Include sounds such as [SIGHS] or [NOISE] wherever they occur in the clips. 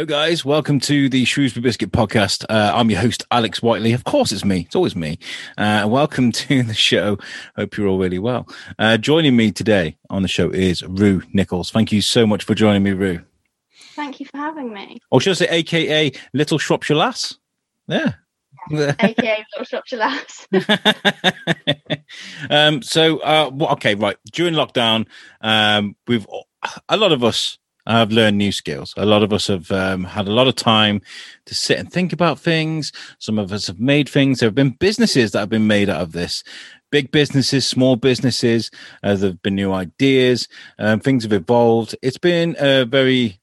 Hello, guys. Welcome to the Shrewsbury Biscuit podcast. Uh, I'm your host, Alex Whiteley. Of course, it's me. It's always me. Uh, welcome [LAUGHS] to the show. Hope you're all really well. Uh, joining me today on the show is Roo Nicholls. Thank you so much for joining me, Roo. Thank you for having me. Or should I say, AKA Little Shropshire Lass? Yeah. [LAUGHS] AKA Little Shropshire Lass. [LAUGHS] um, so, uh, okay, right. During lockdown, um, we've a lot of us have learned new skills. A lot of us have um, had a lot of time to sit and think about things. Some of us have made things. There have been businesses that have been made out of this. Big businesses, small businesses. Uh, there have been new ideas. Um, things have evolved. It's been a very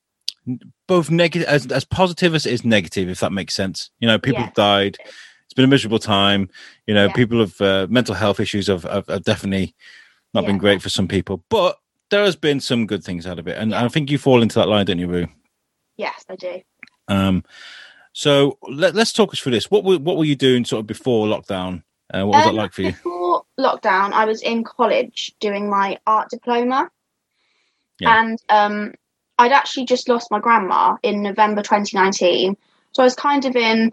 both negative as, as positive as it is negative, if that makes sense. You know, people have died. It's been a miserable time. You know, yeah. people have uh, mental health issues have, have, have definitely not yeah. been great for some people, but there has been some good things out of it, and. I think you fall into that line, don't you, Roo? Yes, I do. Um, so let, us talk us through this. What were what were you doing sort of before lockdown? Uh, what was um, that like for you? Before lockdown, I was in college doing my art diploma, yeah. and um, I'd actually just lost my grandma in November 2019, so I was kind of in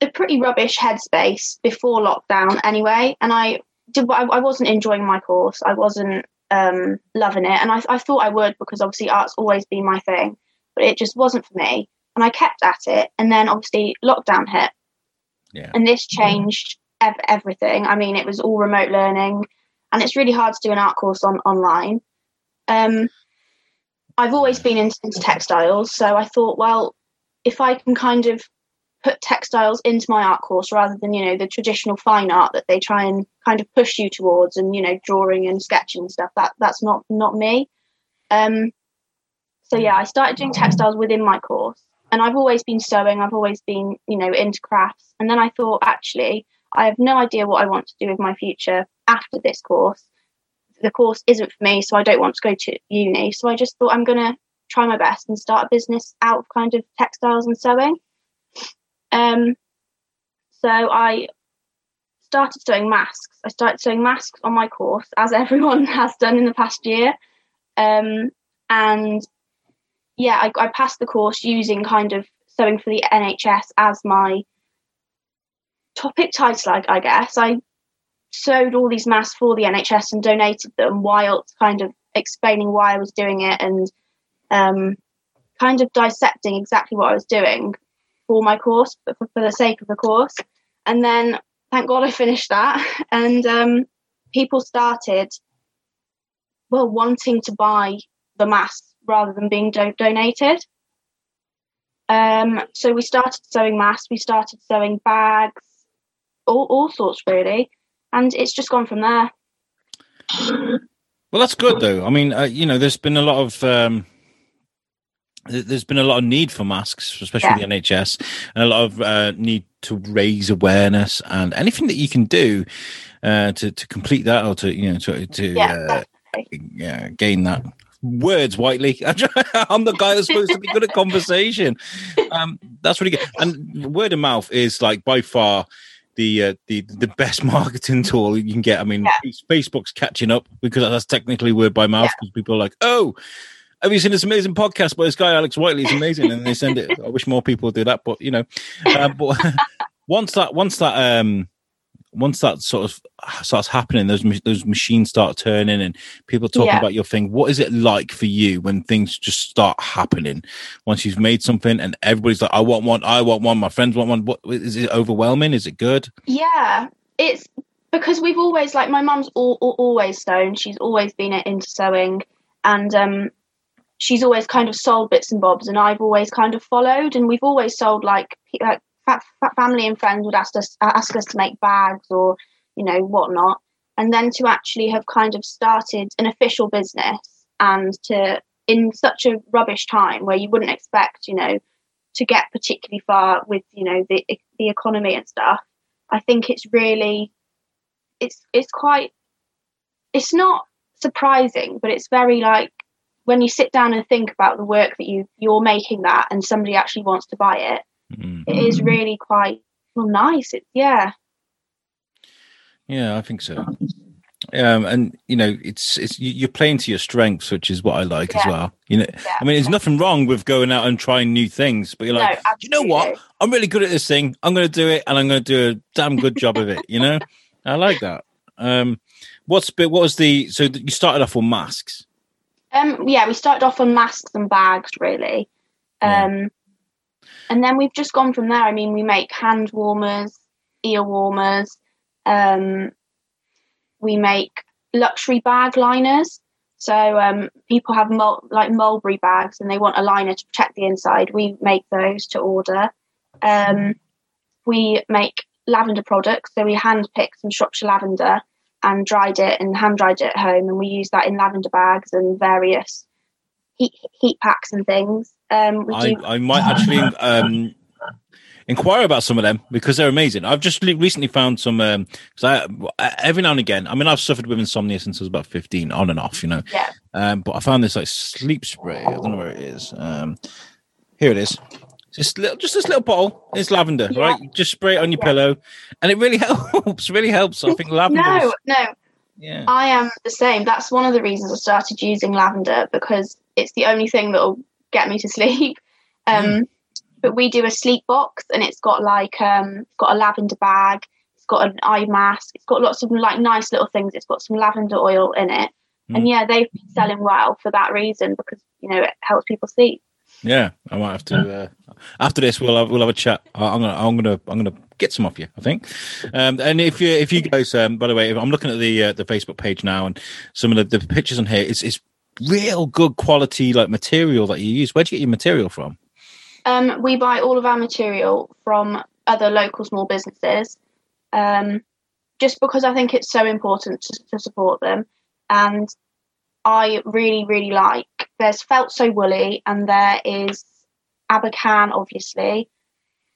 a pretty rubbish headspace before lockdown anyway, and I did I, I wasn't enjoying my course. I wasn't um, loving it. And I, I thought I would because obviously art's always been my thing, but it just wasn't for me. And I kept at it. And then obviously lockdown hit. Yeah. And this changed ev- everything. I mean, it was all remote learning and it's really hard to do an art course on online. Um, I've always been into, into textiles. So I thought, well, if I can kind of put textiles into my art course rather than you know the traditional fine art that they try and kind of push you towards and you know drawing and sketching and stuff. That that's not not me. Um so yeah i started doing textiles within my course. And i've always been sewing. I've always been you know into crafts. And then i thought actually i have no idea what i want to do with my future after this course. The course isn't for me so i don't want to go to uni. So i just thought i'm going to try my best and start a business out of kind of textiles and sewing um, so I started sewing masks. I started sewing masks on my course, as [LAUGHS] everyone has done in the past year. Um, and yeah, I, I, passed the course using kind of sewing for the NHS as my topic title, I, I guess. I sewed all these masks for the NHS and donated them while kind of explaining why I was doing it and um, kind of dissecting exactly what I was doing for my course, but for, for the sake of the course. And then, thank God, I finished that, [LAUGHS] and um, people started, well, wanting to buy the masks rather than being do- donated. Um, so we started sewing masks, we started sewing bags, all, all sorts really, and it's just gone from there. Well, that's good though. I mean, uh, you know, there's been a lot of um, there's been a lot of need for masks, especially yeah. the NHS, and a lot of uh, need to raise awareness and anything that you can do uh, to to complete that or to you know to to yeah, uh, yeah, gain that. Words, Whiteley. [LAUGHS] I'm the guy that's supposed to be good at conversation. Um, that's really good. And word of mouth is like by far the uh, the the best [LAUGHS] marketing tool you can get. I mean, yeah. Facebook's catching up because that's technically word by mouth because people are like, oh have you seen this amazing podcast by this guy Alex Whiteley? It's amazing, and they send it. I wish more people would do that, but you know, uh, but [LAUGHS] once that once that um once that sort of starts happening, those those machines start turning, and people talking yeah. about your thing. What is it like for you when things just start happening? Once you've made something, and everybody's like, "I want one, I want one, my friends want one." What is it overwhelming? Is it good? Yeah, it's because we've always like my mum's all, all, always sewn. She's always been into sewing, and um, she's always kind of sold bits and bobs, and I've always kind of followed. And we've always sold like like family and friends would ask us uh, ask us to make bags or you know whatnot, and then to actually have kind of started an official business and to in such a rubbish time where you wouldn't expect you know to get particularly far with you know the the economy and stuff. I think it's really it's it's quite it's not surprising, but it's very like when you sit down and think about the work that you you're making that and somebody actually wants to buy it, mm-hmm. it is really quite well nice. It's yeah. Yeah, I think so. Um, and you know, it's it's you're playing to your strengths, which is what I like yeah. as well. You know, yeah. I mean, there's nothing wrong with going out and trying new things, but you're like, no, you know what? I'm really good at this thing. I'm going to do it, and I'm going to do a damn good job of it. You know, I like that. Um, what's what was the so you started off with masks? Um, yeah, we started off on masks and bags, really. Um, yeah. and then we've just gone from there. I mean, we make hand warmers, ear warmers. Um, we make luxury bag liners. So um, people have mul- like mulberry bags and they want a liner to protect the inside. We make those to order. Um, we make lavender products. So we hand pick some Shropshire lavender and dried it and hand dried it at home, and we use that in lavender bags and various heat heat packs and things. Um, I, do- I might actually [LAUGHS] um, inquire about some of them because they're amazing. I've just recently found some because um, I every now and again. I mean, I've suffered with insomnia since I was about fifteen, on and off, you know. Yeah. Um, but I found this like sleep spray. I don't know where it is. Um, here it is. Just little, just this little bottle. It's lavender, yeah. right? Just spray it on your yeah. pillow, and it really [LAUGHS] helps. Really helps. I think lavender. no, no. Yeah. I am the same. That's one of the reasons I started using lavender because it's the only thing that will get me to [LAUGHS] sleep. Um, mm but we do a sleep box and it's got like um got a lavender bag it's got an eye mask it's got lots of like nice little things it's got some lavender oil in it mm. and yeah they've been selling well for that reason because you know it helps people sleep yeah i might have to uh, after this we'll have, we'll have a chat i'm gonna i'm gonna i'm gonna get some off you i think um, and if you if you guys um, by the way i'm looking at the uh, the facebook page now and some of the, the pictures on here it's, it's real good quality like material that you use where'd you get your material from um, we buy all of our material from other local small businesses, um, just because I think it's so important to, to, support them. And I really, really like. There's Felt So Woolly, and there is Abakhan, obviously.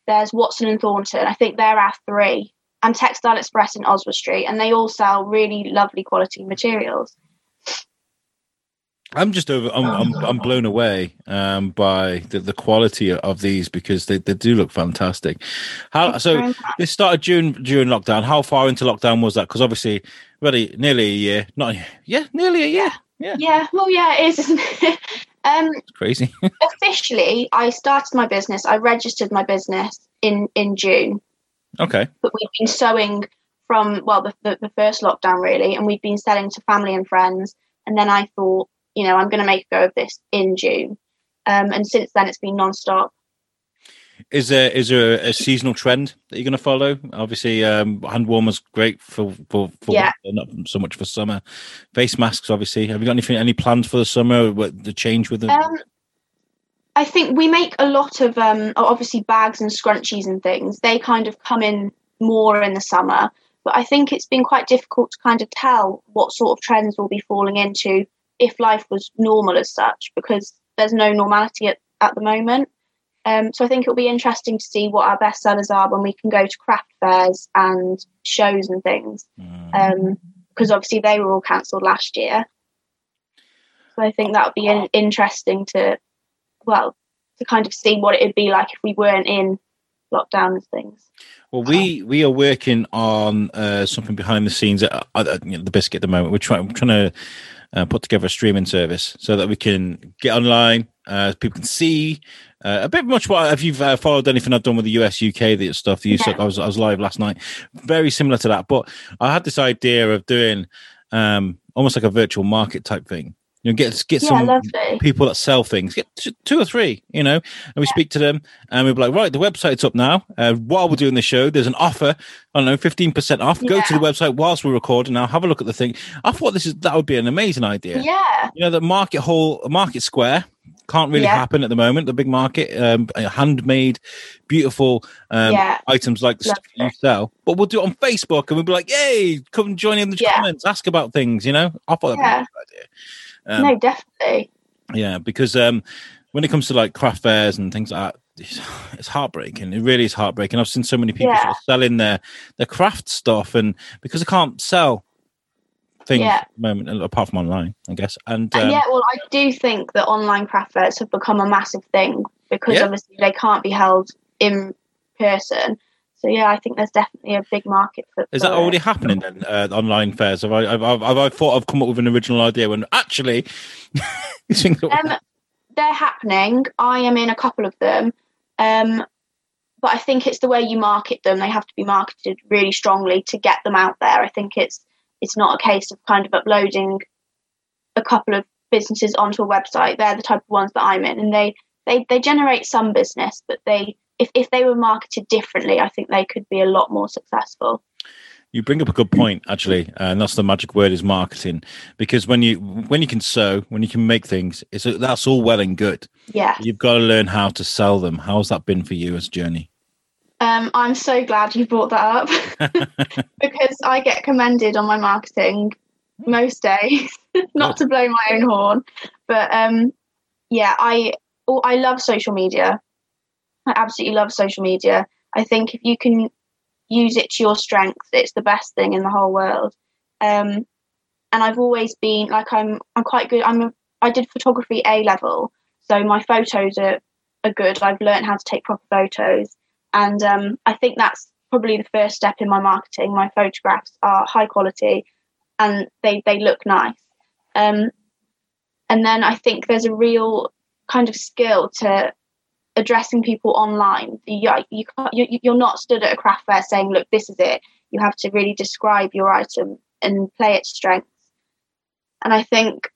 There's Watson and Thornton. I think they're our three, and Textile Express in Oswald Street, and they all sell really lovely quality materials. I'm just over. I'm I'm, I'm blown away um, by the, the quality of these because they, they do look fantastic. How so? This started during during lockdown. How far into lockdown was that? Because obviously, really, nearly a year. Not yeah, nearly a year. Yeah. Yeah. Well, yeah, it is, it? [LAUGHS] Um, it's crazy. [LAUGHS] officially, I started my business. I registered my business in in June. Okay. But we've been sewing from well the, the, the first lockdown really, and we've been selling to family and friends. And then I thought you know, I'm going to make a go of this in June. Um, and since then, it's been non-stop. Is there is there a, seasonal trend that you're going to follow? Obviously, um, hand warmers great for for, for yeah. not so much for summer. Face masks, obviously. Have you got anything any plans for the summer? What the change with them? Um, I think we make a lot of um, obviously bags and scrunchies and things. They kind of come in more in the summer, but I think it's been quite difficult to kind of tell what sort of trends we'll be falling into if life was normal as such, because there's no normality at, at the moment. Um, so I think it'll be interesting to see what our best sellers are when we can go to craft fairs and shows and things, because mm. um, obviously they were all cancelled last year. So I think that would be in, interesting to, well, to kind of see what it'd be like if we weren't in lockdown and things. Well, we we are working on uh, something behind the scenes at, at, you know, the biscuit at the moment. We're trying we're trying to uh, put together a streaming service so that we can get online. Uh, people can see uh, a bit much what if you've uh, followed anything I've done with the US UK the stuff. The yeah. I was I was live last night, very similar to that. But I had this idea of doing um, almost like a virtual market type thing you know, get get yeah, some lovely. people that sell things. Get two or three, you know, and we yeah. speak to them, and we're like, right, the website's up now. Uh, while we're doing the show, there's an offer. I don't know, fifteen percent off. Yeah. Go to the website whilst we're recording. Now, have a look at the thing. I thought this is that would be an amazing idea. Yeah, you know, the market hall, market square can't really happen at the moment. The big market, um, handmade, beautiful um, items like the Love stuff it. you sell. But we'll do it on Facebook, and we'll be like, "Yay, come join in the comments, ask about things." You know, I thought that'd be a good idea. Um, no, definitely. Yeah, because um, when it comes to like craft fairs and things like that, it's, [SIGHS] it's heartbreaking. It really is heartbreaking. I've seen so many people yeah. sort of selling their their craft stuff, and because they can't sell things yeah. at the moment, apart from online, I guess. And um, yeah, well, I do think that online craft fairs have become a massive thing because yeah. obviously they can't be held in person. so yeah, I think there's definitely a big market for. Is that already it. happening then? Uh, online fairs? Have I, have, have I thought I've come up with an original idea when actually, [LAUGHS] Um, they're happening. I am in a couple of them. Um, but I think it's the way you market them. They have to be marketed really strongly to get them out there. I think it's it's not a case of kind of uploading a couple of businesses onto a website. They're the type of ones that I'm in, and they they they generate some business, but they if if they were marketed differently, I think they could be a lot more successful. You bring up a good point, actually, and that's the magic word is marketing. Because when you when you can sew, when you can make things, it's that's all well and good. Yeah. You've got to learn how to sell them. How's that been for you as journey? Um, I'm so glad you brought that up [LAUGHS] because I get commended on my marketing most days. [LAUGHS] Not to blow my own horn, but um, yeah, I oh, I love social media. I absolutely love social media. I think if you can use it to your strength, it's the best thing in the whole world. Um, and I've always been like I'm I'm quite good. I'm a, I did photography A level, so my photos are are good. I've learned how to take proper photos, and um, I think that's probably the first step in my marketing. My photographs are high quality, and they they look nice. Um, and then I think there's a real kind of skill to addressing people online. You, you, you, you're not stood at a craft fair saying, "Look, this is it." You have to really describe your item and play its strengths. And I think,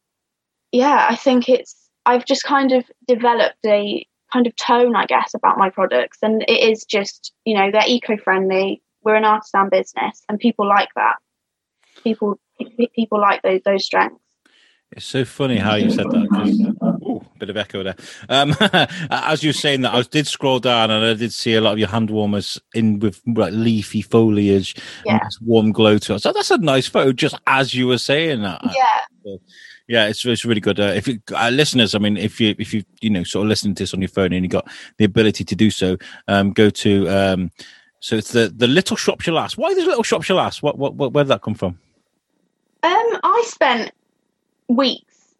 yeah, I think it's. I've just kind of developed a kind of tone, I guess, about my products, and it is just, you know, they're eco-friendly. We're an artisan business, and people like that. People, people like those those strengths. It's so funny how you said that. 'cause- Ooh, bit of echo there. Um, [LAUGHS] as you were saying that, I did scroll down and I did see a lot of your hand warmers in with like leafy foliage and Yeah. this warm glow to it. So that's a nice photo, just as you were saying that. Yeah, Yeah, it's it's really good. Uh, if you, uh, listeners, I mean, if you if you you know sort of listening to this on your phone and you got the ability to do so, um, go to um, so it's the the Little Shropshire Lass. Why the Little Shropshire Lass? What what, what where did that come from? Um, I spent weeks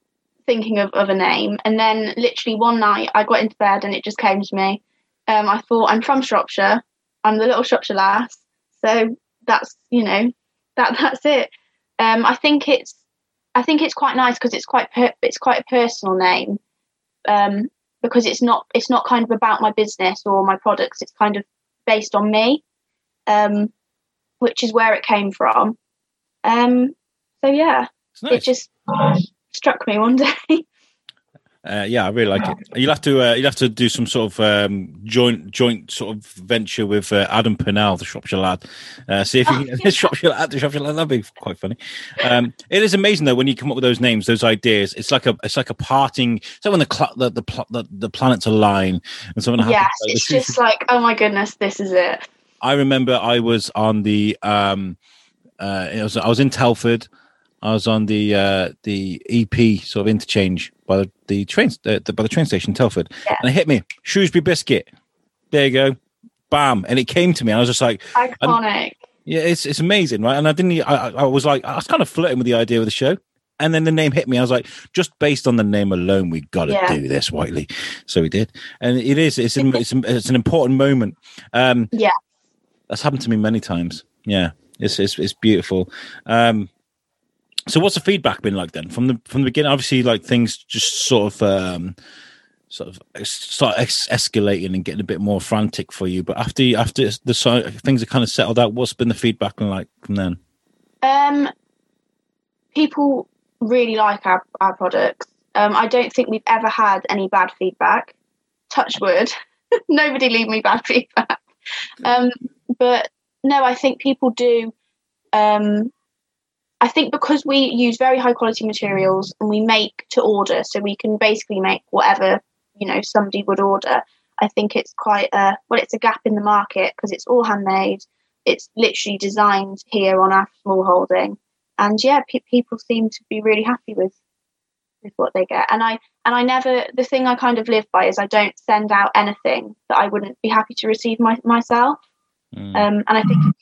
thinking of, of a name, and then literally one night I got into bed and it just came to me. Um, I thought I'm from Shropshire. I'm the little Shropshire lass, so that's you know that [LAUGHS] that's it. Um, I think it's I think it's quite nice because it's quite per- it's quite a personal name. Um, because it's not it's not kind of about my business or my products. It's kind of based on me, um, which is where it came from. Um, so yeah, nice. it just struck me one [LAUGHS] day. Uh, yeah, I really like it. You'll have to uh, you'll have to do some sort of um, joint joint sort of venture with uh, Adam Purnell, the Shropshire lad. Uh, see if you can, [LAUGHS] the Shropshire lad, the Shropshire lad. That'd be quite funny. Um, it is amazing though when you come up with those names, those ideas. It's like a it's like a parting. So when the cl- the, the pl- the the planets align and something happens. yes, it's just like oh my goodness, this is it. I remember I was on the um uh it was I was in Telford. I was on the uh the EP sort of interchange by the, the train uh, the, by the train station Telford. Yeah. And it hit me. Shrewsbury biscuit. There you go. Bam. And it came to me. I was just like, Iconic. yeah, it's it's amazing, right? And I didn't. I, I- I was like, I was kind of flirting with the idea of the show, and then the name hit me. I was like, just based on the name alone, we got to Yeah. do this, Whiteley. So we did, and it is. It's an, it's, an- it's an important moment. Um, Yeah. that's happened to me many times. Yeah, it's it's, it's beautiful. Um, so what's the feedback been like then from the from the beginning? Obviously, like things just sort of. Um, Sort of start ex- escalating and getting a bit more frantic for you, but after after the so- things are kind of settled out, what's been the feedback like from then? Um, people really like our, our products. Um, I don't think we've ever had any bad feedback. Touch wood. [LAUGHS] Nobody leave me bad [LAUGHS] feedback. Um, but no, I think people do. Um, I think because we use very high quality materials and we make to order, so we can basically make whatever you know somebody would order. I think it's quite a well, it's a gap in the market because it's all handmade. It's literally designed here on our small holding, and yeah, pe- people seem to be really happy with with what they get. And I and I never the thing I kind of live by is I don't send out anything that I wouldn't be happy to receive my, myself. Mm. Um, and I think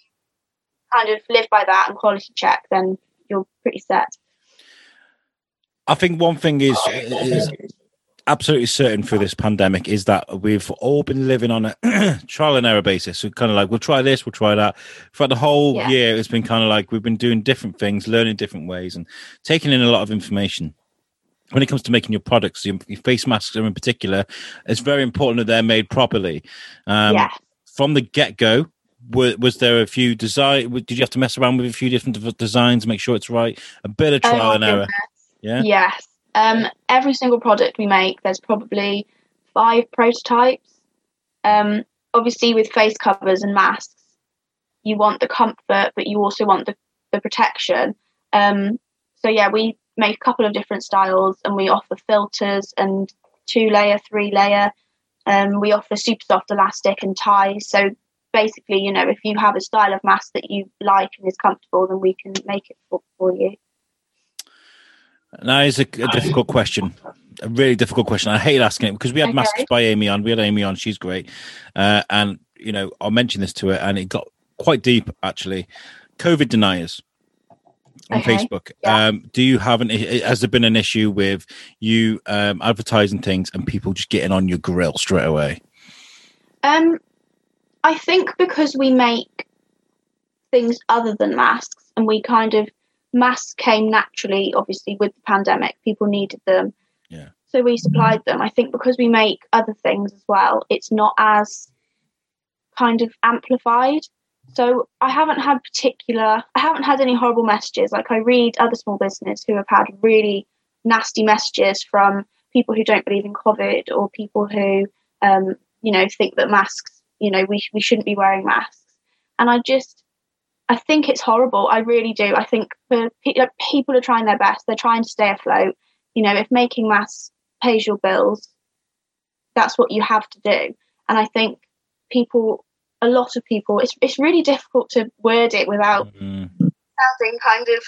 kind of live by that and quality check, then you're pretty set. I think one thing is, is absolutely certain through this pandemic is that we've all been living on a [CLEARS THROAT] trial and error basis. So kind of like we'll try this, we'll try that. For the whole yeah. year, it's been kind of like we've been doing different things, learning different ways, and taking in a lot of information. When it comes to making your products, your, your face masks in particular, it's very important that they're made properly. Um, yeah. From the get go, was there a few design? Did you have to mess around with a few different designs, make sure it's right? A bit of oh, trial oh, and error. Yeah. Yes. Um, every single product we make, there's probably five prototypes. Um, obviously, with face covers and masks, you want the comfort, but you also want the, the protection. Um, so, yeah, we make a couple of different styles and we offer filters and two layer, three layer. Um, we offer super soft elastic and ties. So, basically, you know, if you have a style of mask that you like and is comfortable, then we can make it for, for you. That is a, a, difficult question. A really difficult question. I hate asking it because we had okay. masks by Amy on. We had Amy on. She's great. Uh, and, you know, I mentioned this to her and it got quite deep actually. COVID deniers on okay. Facebook. Yeah. Um, do you have an, has there been an issue with you um, advertising things and people just getting on your grill straight away? Um, I think because we make things other than masks and we kind of masks came naturally, obviously, with the pandemic. People needed them. Yeah. So we supplied them. I think because we make other things as well, it's not as kind of amplified. So I haven't had particular, I haven't had any horrible messages. Like I read other small business who have had really nasty messages from people who don't believe in COVID or people who, um, you know, think that masks, you know, we we shouldn't be wearing masks. And I just, I think it's horrible. I really do. I think for people are trying their best. They're trying to stay afloat. You know, if making masks pays your bills, that's what you have to do. And I think people, a lot of people, it's it's really difficult to word it without mm-hmm. sounding kind of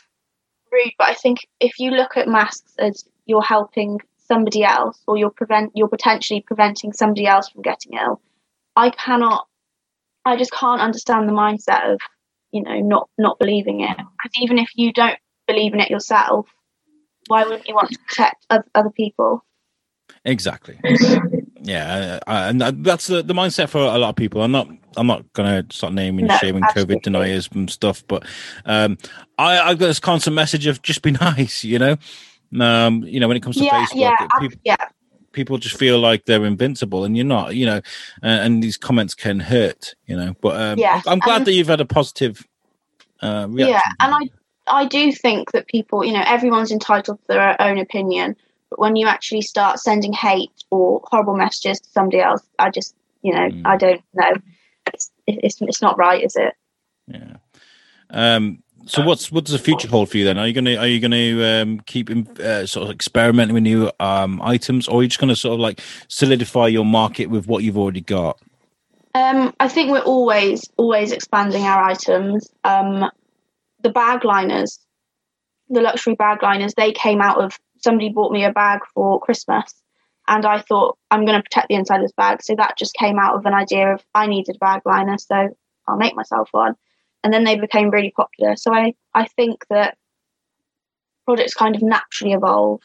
rude. But I think if you look at masks as you're helping somebody else, or you're prevent you're potentially preventing somebody else from getting ill, I cannot. I just can't understand the mindset of you know not not believing it. Because even if you don't believe in it yourself why wouldn't you want to protect other people? Exactly. Yeah and that's the, the mindset for a lot of people. I'm not i'm not gonna start naming no, shaming absolutely. covid deniers and stuff but um i i've got this constant message of just be [LAUGHS] nice you know? Um you know when it comes to yeah, facebook yeah, people, yeah people just feel like they're invincible and you're not you know and, and these comments can hurt you know but um, yeah i'm glad that you've had a positive uh, yeah and i i do think that people you know everyone's entitled to their own opinion but when you actually start sending hate or horrible messages to somebody else i just you know mm. i don't know. It's, it's it's not right is it? Yeah. Um so what's what does the future hold for you then? Are you gonna are you gonna um, keep uh, sort of experimenting with new um, items, or are you just gonna sort of like solidify your market with what you've already got? Um, I think we're always always expanding our items. Um, the bag liners, the luxury bag liners, they came out of somebody bought me a bag for Christmas, and I thought I'm going to protect the inside of this bag, so that just came out of an idea of I needed a bag liner, so I'll make myself one and then they became really popular. So I, I think that products kind of naturally evolve.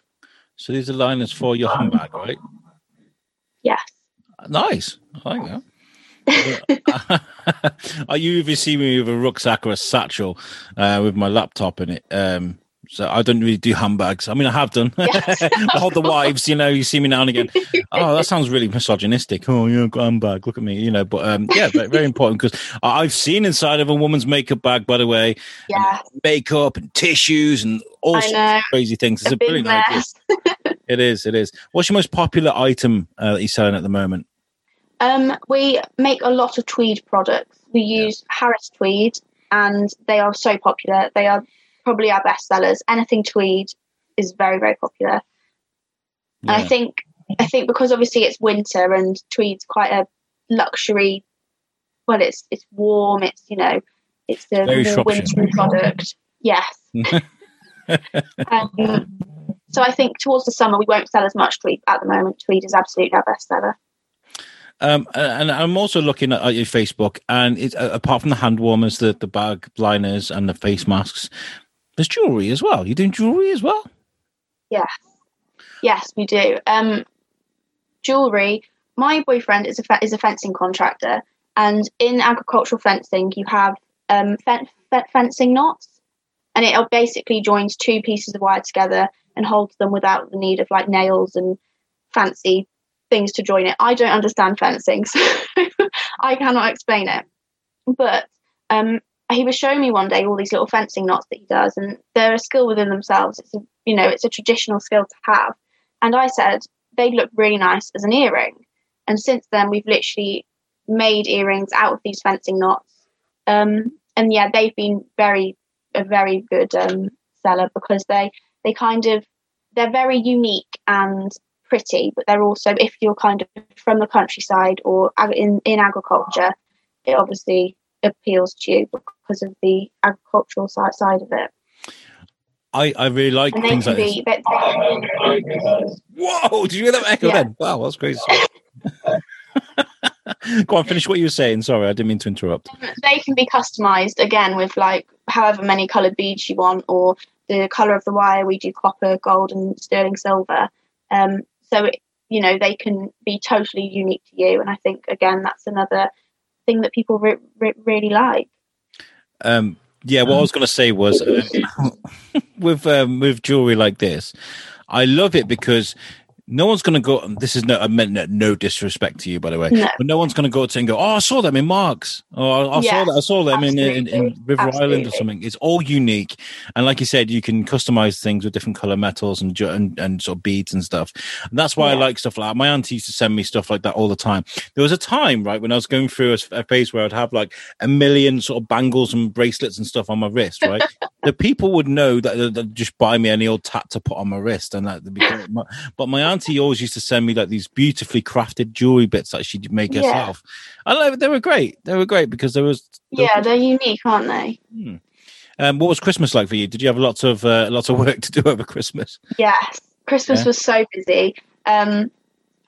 So these are liners for your handbag, right? Yes. Nice. I like that. [LAUGHS] [LAUGHS] I usually see me with a rucksack or a satchel uh, with my laptop in it. Um, so I don't really do handbags. I mean, I have done. Yes. [LAUGHS] All the wives, you know, you see me now and again. [LAUGHS] Oh, that sounds really misogynistic. Oh, you yeah, handbag. Look at me, you know. But um, yeah, very, very important because I've seen inside of a woman's makeup bag, by the way. Yeah. Makeup and tissues and all sorts of crazy things. It's a, a brilliant mess. idea. [LAUGHS] it is. It is. What's your most popular item uh, that you're selling at the moment? Um, we make a lot of tweed products. We use yeah. Harris tweed, and they are so popular. They are probably our best sellers. Anything tweed is very very popular. Yeah. And I think I think because obviously it's winter and tweed's quite a luxury. Well, it's it's warm. It's you know it's a more wintry product. Yes. [LAUGHS] um, so I think towards the summer we won't sell as much tweed at the moment. Tweed is absolutely our best seller. Um, and I'm also looking at, your Facebook, and it, uh, apart from the hand warmers, the the bag liners, and the face masks, there's jewelry as well. You're doing jewelry as well? Yes. Yes, we do. Um, jewelry. My boyfriend is a fe- is a fencing contractor, and in agricultural fencing, you have um, fen- fencing knots, and it basically joins two pieces of wire together and holds them without the need of like nails and fancy things to join it. I don't understand fencing, [LAUGHS] so I cannot explain it. But um, he was showing me one day all these little fencing knots that he does, and they're a skill within themselves. It's a, you know, it's a traditional skill to have. And I said they look really nice as an earring. And since then, we've literally made earrings out of these fencing knots. Um, and yeah, they've been very a very good um, seller because they they kind of they're very unique and pretty, but they're also if you're kind of from the countryside or in in agriculture, it obviously appeals to you because of the agricultural side side of it. I, I really like things like be, this. Whoa! Did you hear that echo yeah. then? Wow, that's crazy. [LAUGHS] Go on, finish what you were saying. Sorry, I didn't mean to interrupt. They can be customized again with like however many colored beads you want, or the color of the wire. We do copper, gold, and sterling silver. Um, so it, you know they can be totally unique to you, and I think again that's another thing that people re- re- really like. Um, yeah, what I was going to say was uh, [LAUGHS] with um, with jewelry like this, I love it because no one's going to go. This is no, I meant no, no, disrespect to you, by the way, no. but no one's going to go to and go, "Oh, I saw them in Marks," oh, "I, saw that. I saw them in, in, in, River Absolutely. Island or something." It's all unique, and like you said, you can customize things with different color metals and and, and sort of beads and stuff. And that's why yeah. I like stuff like that. My auntie used to send me stuff like that all the time. There was a time, right, when I was going through a, a phase where I'd have like a million sort of bangles and bracelets and stuff on my wrist, right? [LAUGHS] the people would know that they'd just buy me any old tat to put on my wrist, and that. Be But my auntie always used to send me like these beautifully crafted jewelry bits that she'd make yeah. herself. I love They were great. They were great because there was. There yeah, was... they're unique, aren't they? Hmm. Um, what was Christmas like for you? Did you have lots of uh, lots of work [LAUGHS] to do over Christmas? Yes, Christmas yeah. was so busy. Um,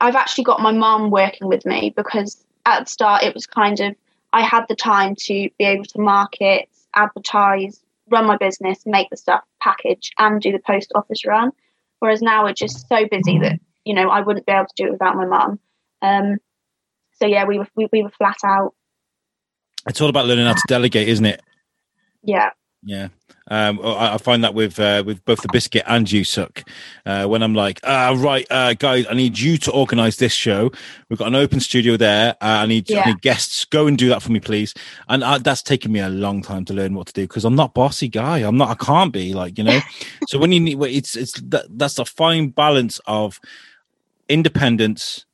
I've actually got my mum working with me because at the start it was kind of I had the time to be able to market, advertise, run my business, make the stuff, package, and do the post office run. Whereas now we're just so busy that you know I wouldn't be able to do it without my mum. Um, so yeah, we were we, we were flat out. It's all about learning how to delegate, isn't it? Yeah. Yeah, um, I, I, find that with uh, with both the biscuit and you suck. Uh, when I'm like, uh, right, uh, guys, I need you to organise this show. We've got an open studio there. Uh, I need, yeah. I need guests. Go and do that for me, please. And uh, that's taken me a long time to learn what to do because I'm not bossy guy. I'm not. I can't be like you know. [LAUGHS] so when you need, it's it's that, that's a fine balance of independence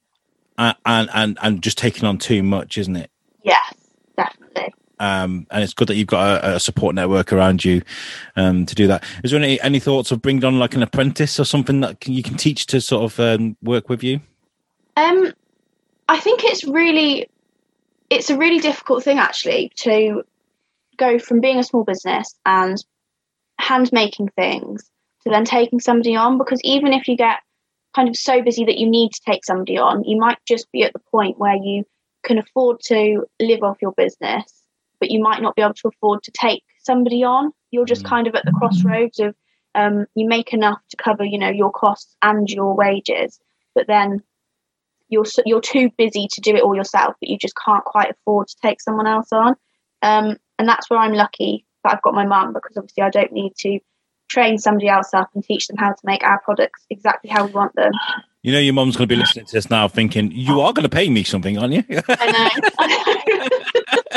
and and and, and just taking on too much, isn't it? Yes, um, and it's good that you've got a, a support network around you um, to do that. Is there any any thoughts of bringing on like an apprentice or something that can, you can teach to sort of um, work with you? Um, I think it's really it's a really difficult thing actually to go from being a small business and hand making things to then taking somebody on because even if you get kind of so busy that you need to take somebody on, you might just be at the point where you can afford to live off your business but you might not be able to afford to take somebody on. You're just mm. kind of at the crossroads of um, you make enough to cover, you know, your costs and your wages, but then you're you're too busy to do it all yourself, but you just can't quite afford to take someone else on. Um, and that's where I'm lucky that I've got my mum because obviously I don't need to train somebody else up and teach them how to make our products exactly how we want them. You know, your mum's going to be listening to this now, thinking you are going to pay me something, aren't you? I know. [LAUGHS] [LAUGHS]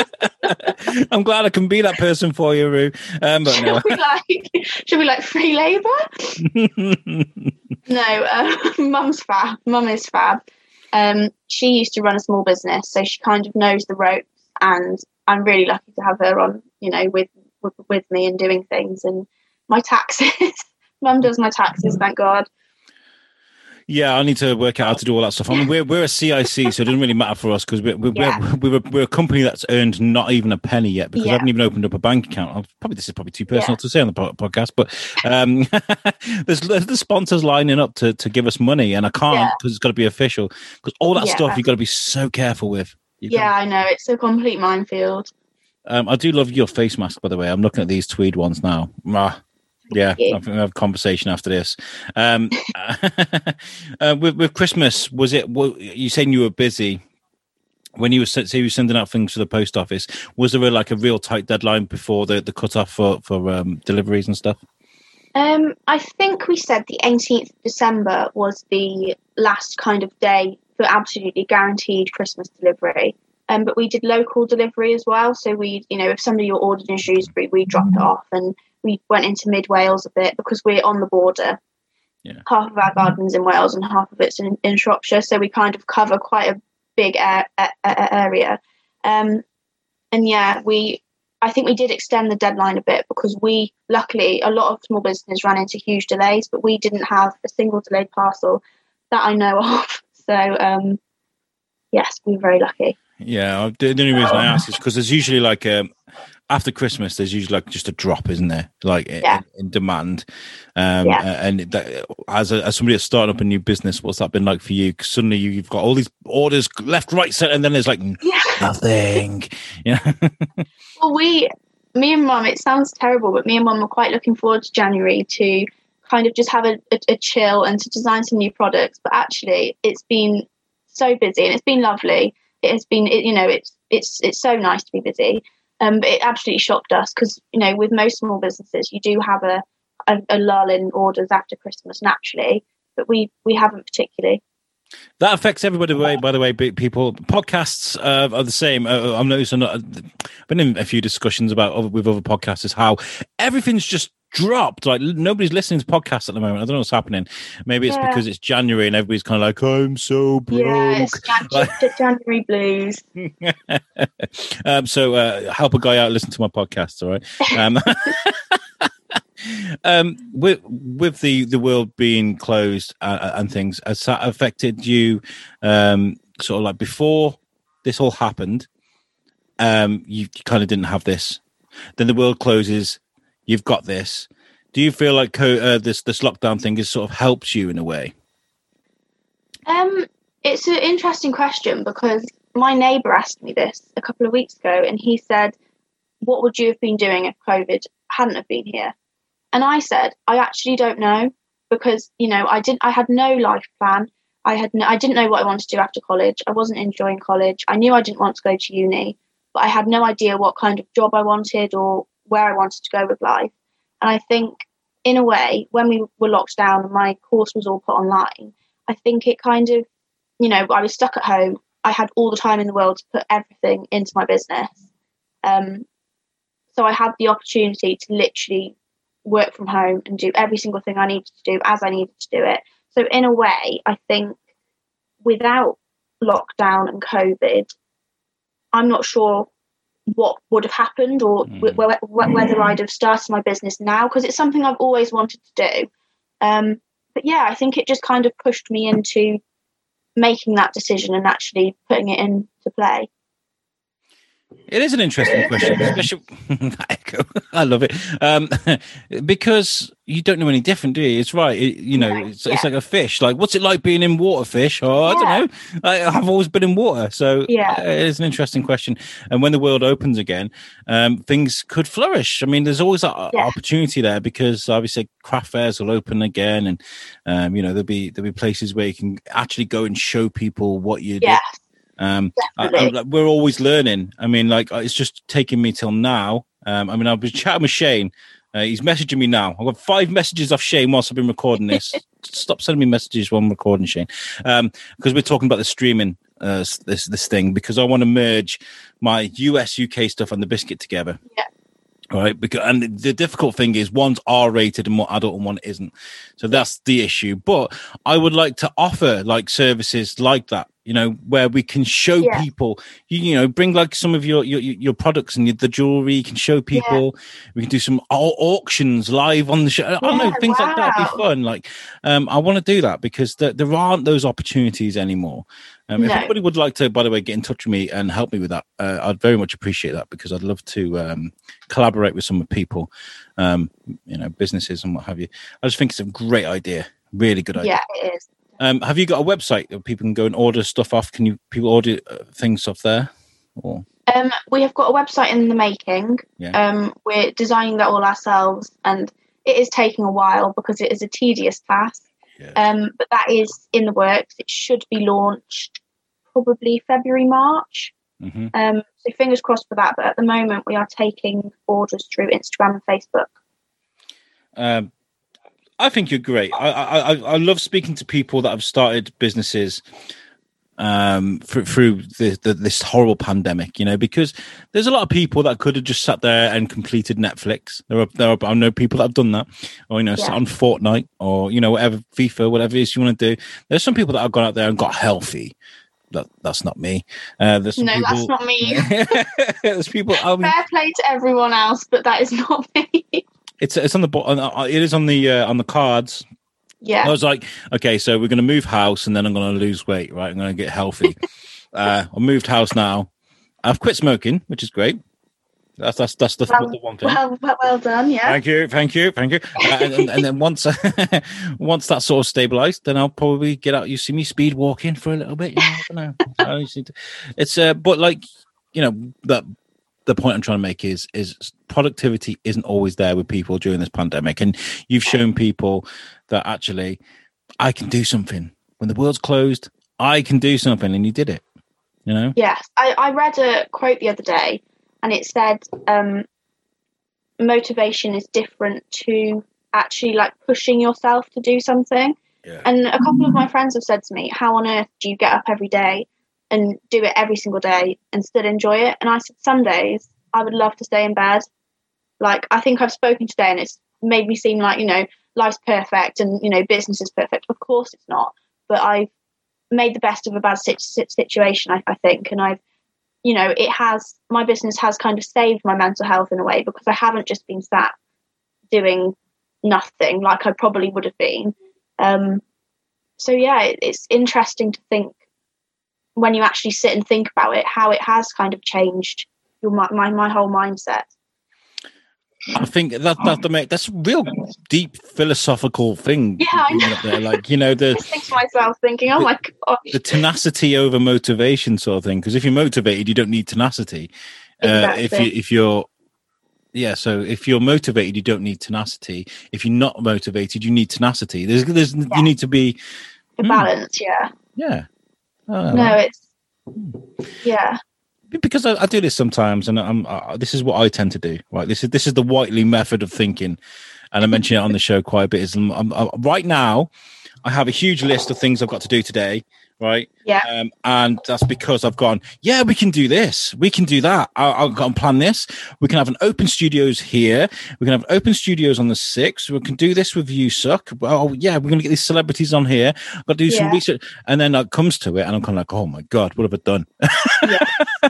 [LAUGHS] I'm glad I can be that person for you, Roo. Um, but no. should, we like, [LAUGHS] should we like free labour? [LAUGHS] no, uh, mum's fab. Mum is fab. Um, she used to run a small business, so she kind of knows the ropes, and I'm really lucky to have her on, you know, with with, with me and doing things and my taxes. Mum does my taxes, thank God. Yeah, I need to work out how to do all that stuff. I mean, we're we're a CIC, so it doesn't really matter for us because we're we're, yeah. we're, we're, we're, a company that's earned not even a penny yet because yeah. I haven't even opened up a bank account. Probably this is probably too personal yeah. to say on the podcast, but um, [LAUGHS] there's the sponsors lining up to, to give us money, and I can't because it's got to be official. Because all that stuff you've got to be so careful with. You've yeah, I know it's a complete minefield. Um, I do love your face mask, by the way. I'm looking at these tweed ones now. Ah, yeah, I think we have a conversation after this. Um, [LAUGHS] uh, with, with Christmas, was it? You saying you were busy when you were say you were sending out things to the post office? Was there a, like a real tight deadline before the the cut off for for um, deliveries and stuff? Um, I think we said the 18th of December was the last kind of day for absolutely guaranteed Christmas delivery. Um, but we did local delivery as well. So we, you know, if somebody ordered in Shrewsbury, we dropped it off and we went into mid Wales a bit because we're on the border. Yeah. Half of our gardens in Wales and half of it's in, in Shropshire, so we kind of cover quite a big air, area. Um, and yeah, we I think we did extend the deadline a bit because we luckily a lot of small businesses ran into huge delays, but we didn't have a single delayed parcel that I know [LAUGHS] of. So um, yes, we were very lucky. Yeah, the only reason I ask is because there's usually like a after Christmas, there's usually like just a drop, isn't there? Like yeah. in, in, demand. Um, yeah. And that, as a, as somebody that's starting up a new business, what's that been like for you? Because suddenly you've got all these orders left, right, center, and then there's like yeah. nothing. [LAUGHS] Yeah. well, we, me and mum, it sounds terrible, but me and mum were quite looking forward to January to kind of just have a, a, a chill and to design some new products. But actually, it's been so busy and it's been lovely. It has been, it, you know, it's it's it's so nice to be busy. Um, it absolutely shocked us because you know with most small businesses you do have a, a, a lull in orders after Christmas naturally, but we we haven't particularly. That affects everybody. By, the way, people podcasts uh, are the same. Uh, I'm noticing. Uh, I've been in a few discussions about other, with other podcasters how everything's just dropped. Like nobody's listening to podcasts at the moment. I don't know what's happening. Maybe it's yeah. because it's January and everybody's kind of like, I'm so broke. Yeah, it's January blues. [LAUGHS] um, so uh, help a guy out. Listen to my podcast. All right. [LAUGHS] Um, [LAUGHS] um, with with the the world being closed uh, uh, and things, has that affected you? Um, sort of like before this all happened, um, you kind of didn't have this. Then the world closes you've got this. Do you feel like uh, this this lockdown thing has sort of helped you in a way? Um, it's an interesting question because my neighbour asked me this a couple of weeks ago, and he said, "What would you have been doing if COVID hadn't have been here?" And I said, "I actually don't know because you know I didn't. I had no life plan. I had no, I didn't know what I wanted to do after college. I wasn't enjoying college. I knew I didn't want to go to uni, but I had no idea what kind of job I wanted or where I wanted to go with life. And I think, in a way, when we were locked down and my course was all put online, I think it kind of, you know, I was stuck at home. I had all the time in the world to put everything into my business. Um, so I had the opportunity to literally work from home and do every single thing I needed to do as I needed to do it. So, in a way, I think without lockdown and COVID, I'm not sure what would have happened or mm. w- w- whether I'd have started my business now because it's something I've always wanted to do. Um, but yeah, I think it just kind of pushed me into making that decision and actually putting it into play. It is an interesting question, especially [LAUGHS] echo. I love it um, [LAUGHS] because you don't know any different, do you? It's right. It, you know, it's, yeah. it's like a fish. Like, what's it like being in water? Fish? Oh, I don't know. I, have always been in water, so yeah, uh, it is an interesting question. And when the world opens again, um, things could flourish. I mean, there's always an yeah. opportunity there because obviously craft fairs will open again, and um, you know there'll be there'll be places where you can actually go and show people what you yeah. Um, I, I, we're always learning. I mean, like it's just taking me till now. Um, I mean, I've been chatting with Shane. Uh, he's messaging me now. I've got five messages off Shane whilst I've been recording this. [LAUGHS] Stop sending me messages while I'm recording, Shane, um, because we're talking about the streaming uh, this this thing. Because I want to merge my US UK stuff and the biscuit together. Yeah right because and the difficult thing is one's r rated and more adult and one isn't so that's the issue but i would like to offer like services like that you know where we can show yeah. people you, you, know bring like some of your your, your products and the jewelry you can show people yeah. we can do some auctions live on the show yeah, i don't know things wow. like that be fun like um i want to do that because there, there aren't those opportunities anymore um, no. if anybody would like to by the way get in touch with me and help me with that uh, i'd very much appreciate that because i'd love to um, collaborate with some of the people um, you know businesses and what have you i just think it's a great idea really good idea yeah it is um, have you got a website that people can go and order stuff off? Can you people order uh, things off there? Or um, we have got a website in the making. Yeah. Um, we're designing that all ourselves, and it is taking a while because it is a tedious task. Yeah. Um, but that is in the works. It should be launched probably February, March. Mm-hmm. Um, so fingers crossed for that. But at the moment, we are taking orders through Instagram and Facebook. Um, I think you're great. I, I I love speaking to people that have started businesses um, through, through the, the, this horrible pandemic, you know, because there's a lot of people that could have just sat there and completed Netflix. There are, there are I know people that have done that, or you know, yeah. sat on Fortnite, or you know, whatever FIFA, whatever it is you want to do. There's some people that have gone out there and got healthy. That, that's not me. Uh, there's no, people, that's not me. [LAUGHS] there's people. Um, Fair play to everyone else, but that is not me. It's it's on the it is on the uh, on the cards. Yeah. I was like, okay, so we're going to move house, and then I'm going to lose weight, right? I'm going to get healthy. [LAUGHS] uh, I moved house now. I've quit smoking, which is great. That's that's that's the, well, the one thing. Well, well, done. Yeah. Thank you, thank you, thank you. [LAUGHS] Uh, and, and, and, then once [LAUGHS] once that's sort of stabilized, then I'll probably get out. You see me speed walking for a little bit. You know, I don't know. [LAUGHS] it's uh, but like you know that the point I'm trying to make is is productivity isn't always there with people during this pandemic, and you've shown people that actually I can do something when the world's closed. I can do something, and you did it. You know. Yes, I, I read a quote the other day, and it said um, motivation is different to actually like pushing yourself to do something. Yeah. And a couple of my friends have said to me, "How on earth do you get up every day and do it every single day and still enjoy it. And I said, some days I would love to stay in bed. Like, I think I've spoken today and it's made me seem like, you know, life's perfect and, you know, business is perfect. Of course it's not. But I've made the best of a bad situation, I, I think. And I've, you know, it has, my business has kind of saved my mental health in a way because I haven't just been sat doing nothing like I probably would have been. Um, so yeah, it, it's interesting to think when you actually sit and think about it, how it has kind of changed your my my, my whole mindset. I think that that the that's a real deep philosophical thing. Yeah, I know. There. like you know the. [LAUGHS] I think to myself, thinking, "Oh the, my god." The tenacity over motivation, sort of thing. Because if you're motivated, you don't need tenacity. Exactly. Uh, if you if you're yeah, so if you're motivated, you don't need tenacity. If you're not motivated, you need tenacity. There's there's yeah. you need to be the hmm. balance. Yeah. Yeah. Oh, no, it's yeah. Because I, I do this sometimes, and I'm. Uh, this is what I tend to do. Right. This is this is the Whiteley method of thinking, and I mention it on the show quite a bit. Is I'm, I'm, right now, I have a huge list of things I've got to do today, right? Yeah. Um, and that's because I've gone, yeah, we can do this. We can do that. I, got to plan this. We can have an open studios here. We can have open studios on the 6th. We can do this with You Suck. Well, yeah, we're going to get these celebrities on here. I've got to do yeah. some research. And then it comes to it, and I'm kind of like, oh my God, what have I done? Yeah. [LAUGHS]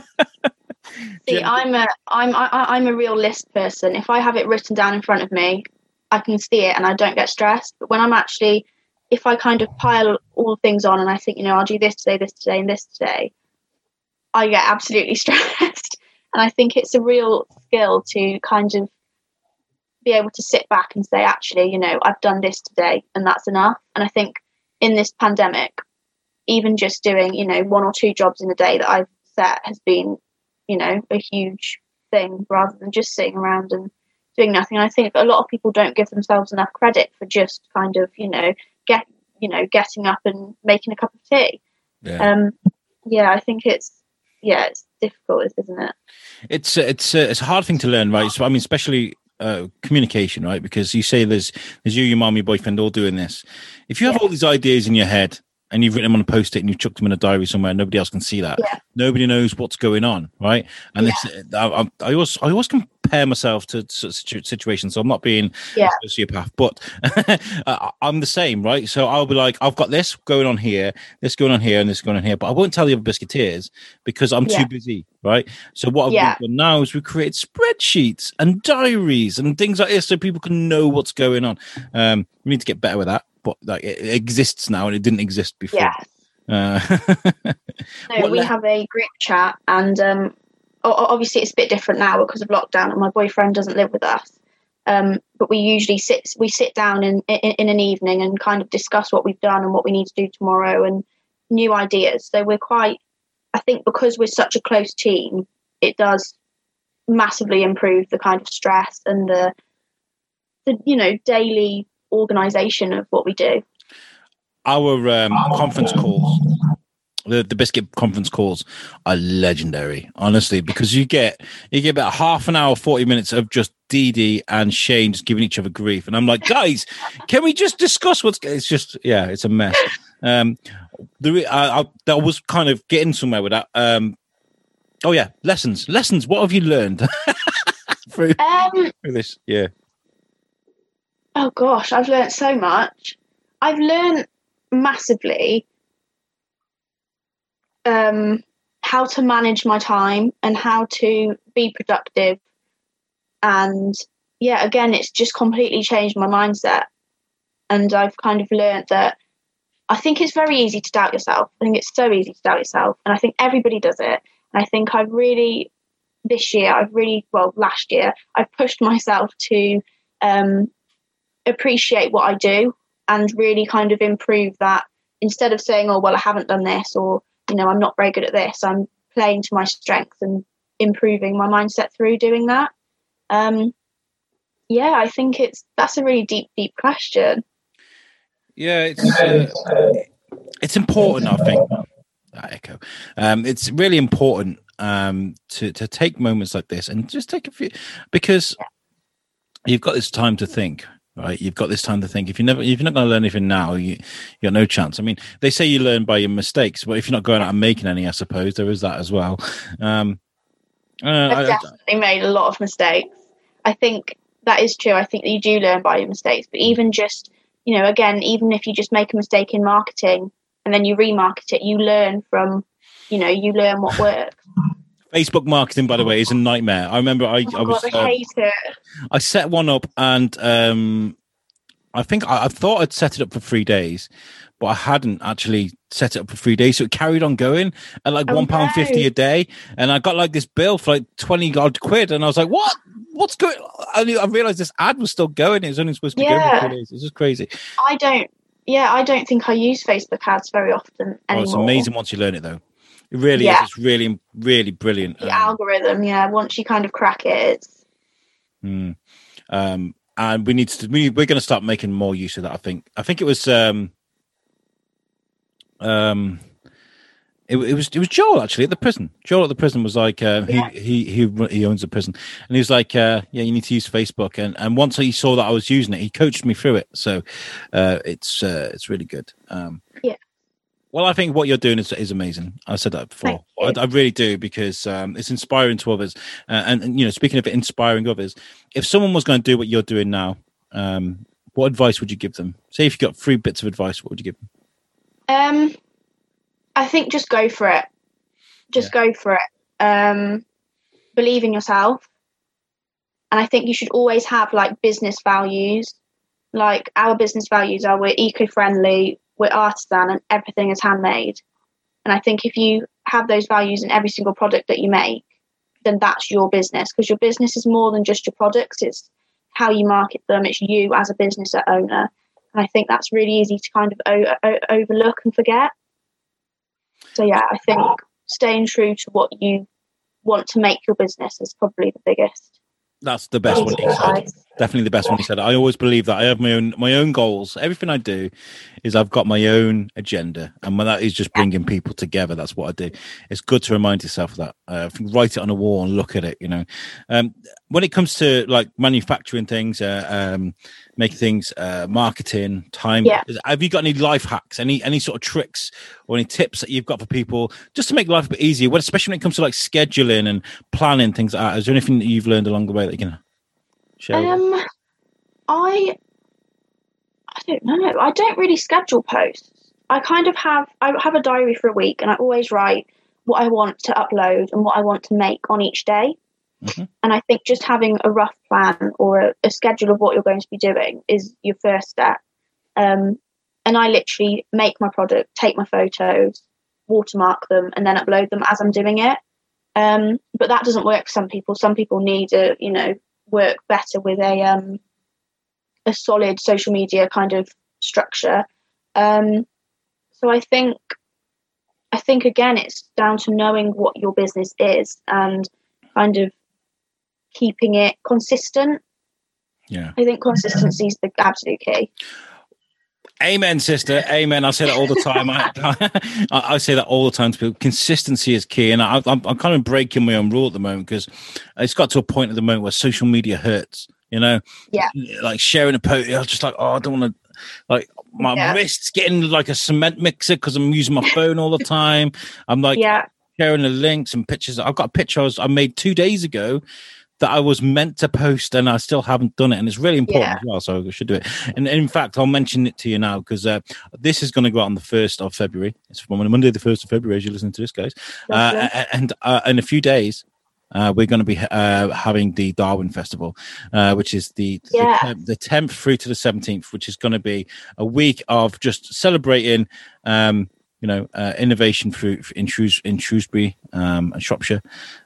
See, I'm a I'm I, I'm a real list person. If I have it written down in front of me, I can see it and I don't get stressed. But when I'm actually if I kind of pile all things on and I think, you know, I'll do this today, this today, and this today, I get absolutely [LAUGHS] stressed. and I think it's a real skill to kind of be able to sit back and say, actually, you know, I've done this today and that's enough. And I think in this pandemic, even just doing, you know, one or two jobs in a day that I've set has been, you know, a huge thing rather than just sitting around and doing nothing. And I think a lot of people don't give themselves enough credit for just kind of, you know, get you know getting up and making a cup of tea. Yeah. Um, yeah, I think it's yeah, it's difficult, isn't it? It's it's it's a hard thing to learn, right? So I mean, especially uh, communication, right? Because you say there's there's you, your mom, your boyfriend all doing this. If you have yeah. all these ideas in your head and you've written them on a post-it and you've chucked them in a diary somewhere, nobody else can see that. Yeah. Nobody knows what's going on, right? And yeah. this, I, I, I always I always compare myself to situations. So I'm not being yeah. a sociopath, but [LAUGHS] I'm the same, right? So I'll be like, I've got this going on here, this going on here, and this going on here, but I won't tell the other biscuiteers because I'm too busy, right? So what I've done now is we create spreadsheets and diaries and things like this so people can know what's going on. Um, we need to get better with that, but like it exists now and it didn't exist before. Yeah. Uh, [LAUGHS] no, we le- have a group chat, and um, obviously it's a bit different now because of lockdown and my boyfriend doesn't live with us um, but we usually sit we sit down in, in, in an evening and kind of discuss what we've done and what we need to do tomorrow and new ideas so we're quite i think because we're such a close team it does massively improve the kind of stress and the the you know daily organization of what we do. Our um, conference calls the, the biscuit conference calls are legendary, honestly, because you get you get about half an hour, forty minutes of just Dee and Shane just giving each other grief, and I'm like, guys, can we just discuss what's? It's just yeah, it's a mess. Um, the I, I, I was kind of getting somewhere with that. Um, oh yeah, lessons, lessons. What have you learned [LAUGHS] through, um, through this? Yeah. Oh gosh, I've learned so much. I've learned massively um, how to manage my time and how to be productive. And yeah, again, it's just completely changed my mindset. And I've kind of learned that I think it's very easy to doubt yourself. I think it's so easy to doubt yourself. And I think everybody does it. And I think I've really, this year, I've really, well, last year, I've pushed myself to um, appreciate what I do and really kind of improve that instead of saying, oh, well, I haven't done this or you know, I'm not very good at this. I'm playing to my strengths and improving my mindset through doing that. Um, yeah, I think it's that's a really deep, deep question. Yeah, it's uh, it's important. I think that echo. Um, it's really important um, to to take moments like this and just take a few because you've got this time to think right? You've got this time to think. If you never, if you're not going to learn anything now, you you got no chance. I mean, they say you learn by your mistakes, but if you're not going out and making any, I suppose there is that as well. Um, uh, I've definitely I, made a lot of mistakes. I think that is true. I think that you do learn by your mistakes, but even just you know, again, even if you just make a mistake in marketing and then you remarket it, you learn from, you know, you learn what works. Facebook marketing, by the way, is a nightmare. I remember I, oh I was God, I uh, hate it. I set one up and um, I think I, I, thought I'd set it up for three days, but I hadn't actually set it up for three days. So it carried on going at like oh, one pound no. fifty a day, and I got like this bill for like twenty odd quid, and I was like, "What? What's going?" I, I realized this ad was still going. It was only supposed to be yeah. going for three days. It's just crazy. I don't. Yeah, I don't think I use Facebook ads very often anymore. Oh, it's amazing once you learn it, though. It really yeah. is. It's really, really brilliant. The um, algorithm, yeah. Once you kind of crack it, it's. Mm, um, and we need to. We, we're going to start making more use of that. I think. I think it was. Um, um, it, it, was it was Joel actually at the prison. Joel at the prison was like uh, yeah. he, he he he owns a prison, and he was like, uh, yeah, you need to use Facebook. And and once he saw that I was using it, he coached me through it. So uh, it's uh, it's really good. Um, yeah. Well, I think what you're doing is, is amazing. I said that before. I, I, really do because um, it's inspiring to others. Uh, and, and, you know, speaking of inspiring others, if someone was going to do what you're doing now, um, what advice would you give them? Say if you got three bits of advice, what would you give them? Um, I think just go for it. Just yeah. go for it. Um, believe in yourself. And I think you should always have like business values. Like our business values are we're eco-friendly, we're artisan and everything is handmade. And I think if you have those values in every single product that you make, then that's your business because your business is more than just your products. It's how you market them. It's you as a business owner. And I think that's really easy to kind of o- o- overlook and forget. So yeah, I think staying true to what you want to make your business is probably the biggest. That's the best one he said. Definitely the best one he said. I always believe that I have my own my own goals. Everything I do is I've got my own agenda, and when that is just bringing people together, that's what I do. It's good to remind yourself of that. Uh, write it on a wall and look at it. You know, um, when it comes to like manufacturing things, uh, um, making things, uh, marketing, time. Yeah. Have you got any life hacks, any any sort of tricks or any tips that you've got for people just to make life a bit easier? What, especially when it comes to like scheduling and planning things like that. Is there anything that you've learned along the way that you can share? Um, I I don't know. I don't really schedule posts. I kind of have I have a diary for a week, and I always write what I want to upload and what I want to make on each day. Mm-hmm. And I think just having a rough plan or a, a, schedule of what you're going to be doing is your first step. Um, and I literally make my product, take my photos, watermark them, and then upload them as I'm doing it. Um, but that doesn't work for some people. Some people need to, you know, work better with a um, a solid social media kind of structure. Um, so I think, I think again, it's down to knowing what your business is and kind of keeping it consistent. Yeah. I think consistency is the absolute key. Amen, sister. Amen. I say that all the time. I, [LAUGHS] I, I, say that all the time to people. Consistency is key, and I, am I'm kind of breaking my own rule at the moment because it's got to a point at the moment where social media hurts. You know, yeah, like sharing a post. I was just like, oh, I don't want to. Like my yeah. wrists getting like a cement mixer because I'm using my phone all the [LAUGHS] time. I'm like, yeah. sharing the links and pictures. I've got a picture I, was, I made two days ago that I was meant to post and I still haven't done it. And it's really important yeah. as well. So I should do it. And, in fact, I'll mention it to you now because uh, this is going to go out on the 1st of February. It's from Monday, the 1st of February, as you listen to this, guys. Uh, and uh, in a few days, uh, we're going to be uh, having the Darwin Festival, uh, which is the, yeah. the, the 10th through to the 17th, which is going to be a week of just celebrating um, you know, uh, innovation through in, Shrews, in Shrewsbury um, and Shropshire,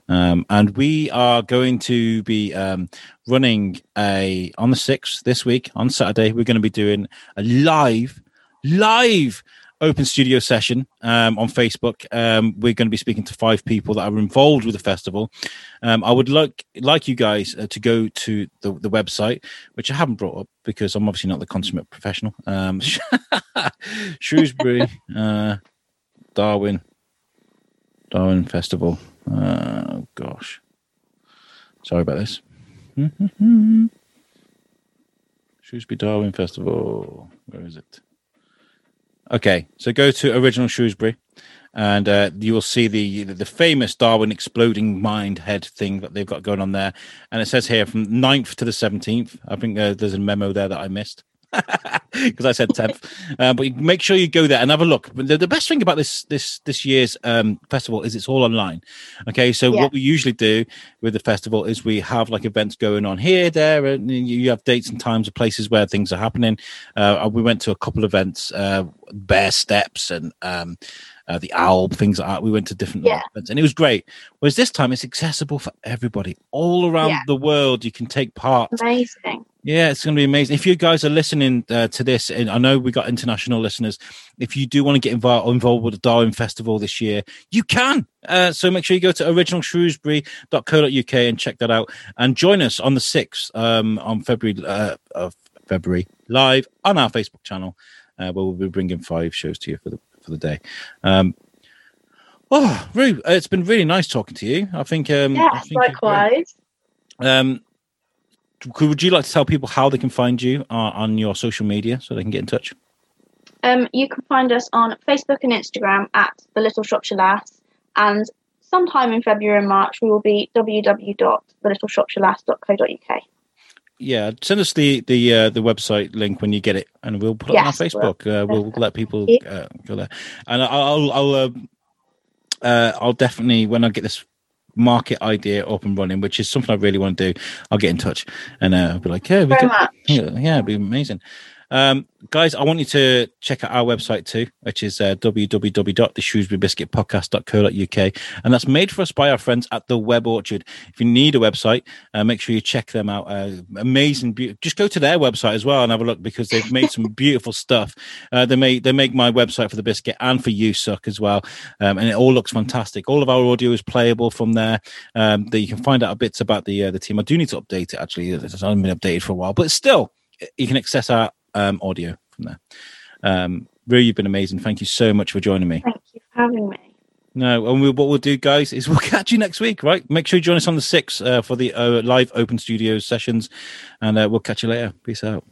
um, and we are going to be um, running a on the sixth this week on Saturday. We're going to be doing a live, live open studio session um, on Facebook. Um, we're going to be speaking to five people that are involved with the festival. Um, I would like like you guys uh, to go to the, the website, which I haven't brought up because I'm obviously not the consummate professional. Um, [LAUGHS] Shrewsbury, uh, Darwin, Darwin Festival. Uh, gosh, sorry about this. [LAUGHS] Shrewsbury Darwin Festival. Where is it? Okay, so go to original Shrewsbury, and uh, you will see the the famous Darwin exploding mind head thing that they've got going on there. And it says here from 9th to the seventeenth. I think uh, there's a memo there that I missed [LAUGHS] because I said tenth. Uh, but make sure you go there and have a look. But the, the best thing about this this this year's um, festival is it's all online. Okay, so yeah. what we usually do with the festival is we have like events going on here, there, and you have dates and times of places where things are happening. Uh, we went to a couple of events, uh, Bear Steps and. Um, uh, the owl, things like that. We went to different yeah. events and it was great. Whereas this time it's accessible for everybody all around yeah. the world. You can take part. Amazing. Yeah, it's going to be amazing. If you guys are listening uh, to this, and I know we got international listeners, if you do want to get involved, involved with the Darwin Festival this year, you can. Uh, so make sure you go to originalshrewsbury.co.uk and check that out, and join us on the sixth um, on February uh, of February live on our Facebook channel, uh, where we'll be bringing five shows to you for the for the day. Um, oh, Roo, it's been really nice talking to you. I think. Um, yeah, I think likewise. Um, would you like to tell people how they can find you uh, on your social media so they can get in touch? Um, you can find us on Facebook and Instagram at the Little Shropshire Lass, and sometime in February and March we will be www.thelittleshropshirelass.co.uk. Yeah, send us the the uh, the website link when you get it, and we'll put it yes, on our Facebook. We'll, uh, we'll let people uh, go there, and I'll I'll uh, uh, I'll definitely when I get this market idea up and running, which is something I really want to do, I'll get in touch and uh, I'll be like, yeah, we can, yeah, yeah, it'd be amazing. Um, guys, I want you to check out our website too, which is uh, www.theshrewsburybiscuitpodcast.co.uk. And that's made for us by our friends at the Web Orchard. If you need a website, uh, make sure you check them out. Uh, amazing. Be- just go to their website as well and have a look because they've made some [LAUGHS] beautiful stuff. Uh, they make, they make my website for the biscuit and for you suck as well. Um, and it all looks fantastic. All of our audio is playable from there. Um, that you can find out bits about the, uh, the team. I do need to update it actually. It's only been updated for a while, but still, you can access our um, audio from there. Um, Roo, you've been amazing. Thank you so much for joining me. Thank you for having me. No, and we, what we'll do, guys, is [LAUGHS] we'll catch you next week, right? Make sure you join us on the 6th uh, for the uh, live open studios sessions, and uh, we'll catch you later. Peace out.